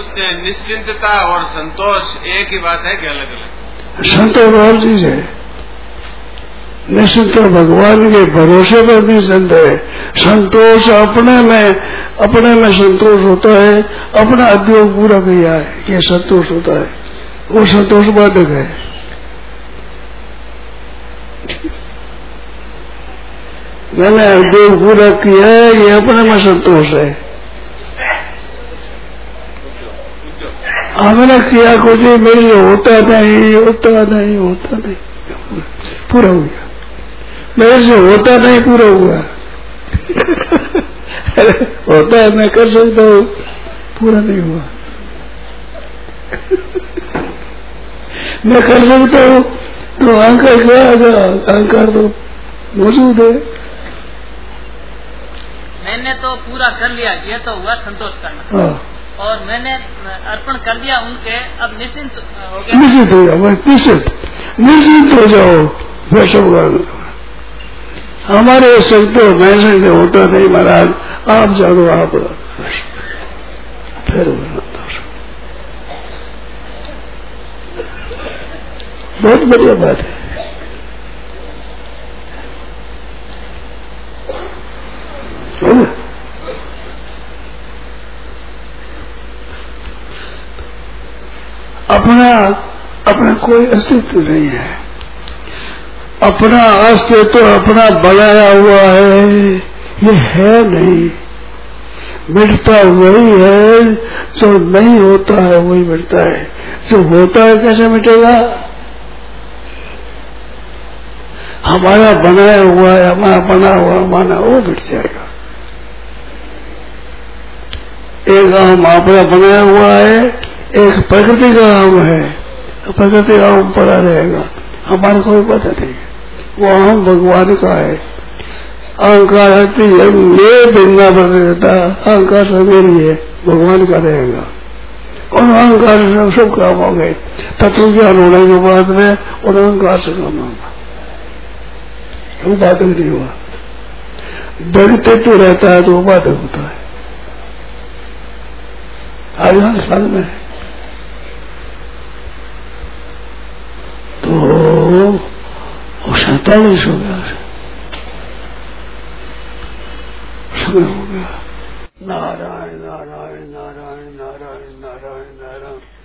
हैं निश्चिंतता और संतोष एक ही बात है कि अलग अलग। संतोष और चीज़ है निश्चित भगवान के भरोसे पर भी संत है। संतोष अपने में अपने में संतोष होता है, अपना उद्योग पूरा किया है ये संतोष होता है। वो संतोष बाधक है। मैंने उद्योग पूरा किया है ये अपने में संतोष है। हमने किया कुछ मेरे लिए होता नहीं होता नहीं होता नहीं। पूरा हो गया। मेरे से होता नहीं पूरा हुआ। होता है मैं कर सकता हूँ। पूरा नहीं हुआ। मैं कर सकता हूँ। तो अहंकार क्या अहंकार तो मौजूद है। मैंने तो पूरा कर लिया ये तो हुआ संतोष करना। हाँ। और मैंने अर्पण कर दिया उनके, अब निश्चिंत हो गया। निश्चित हो जाओ निश्चित निश्चित हो जाओ वैष्णव हमारे संतो मैं संग होता नहीं, महाराज, आप जानो आप फिर बहुत बढ़िया बात है। अपना अपना कोई अस्तित्व नहीं है। अपना अस्तित्व तो अपना बनाया हुआ है, ये है नहीं। मिटता वही है, जो नहीं होता है वही मिटता है। जो होता है कैसे मिटेगा? हमारा बनाया हुआ है, हमारा बना हुआ माना वो मिट जाएगा। एक हम अपना बनाया हुआ है एक प्रकृति का आम है प्रकृति का आम पड़ा रहेगा। हमारा कोई पता नहीं। वो आम भगवान का है। अहंकार ये बिंदा पर रहता अहंकार सब मेरी है, भगवान का रहेगा। और अहंकार से सब काम हो गए। तत्व ज्ञान होने के बाद में और अहंकार से काम होगा बाधक नहीं हुआ। दगते तो रहता है तो बाधक होता है। आज हर साल में है। लोग और सैतालीस हो गया। समय हो गया। नारायण नारायण नारायण नारायण नारायण नारायण।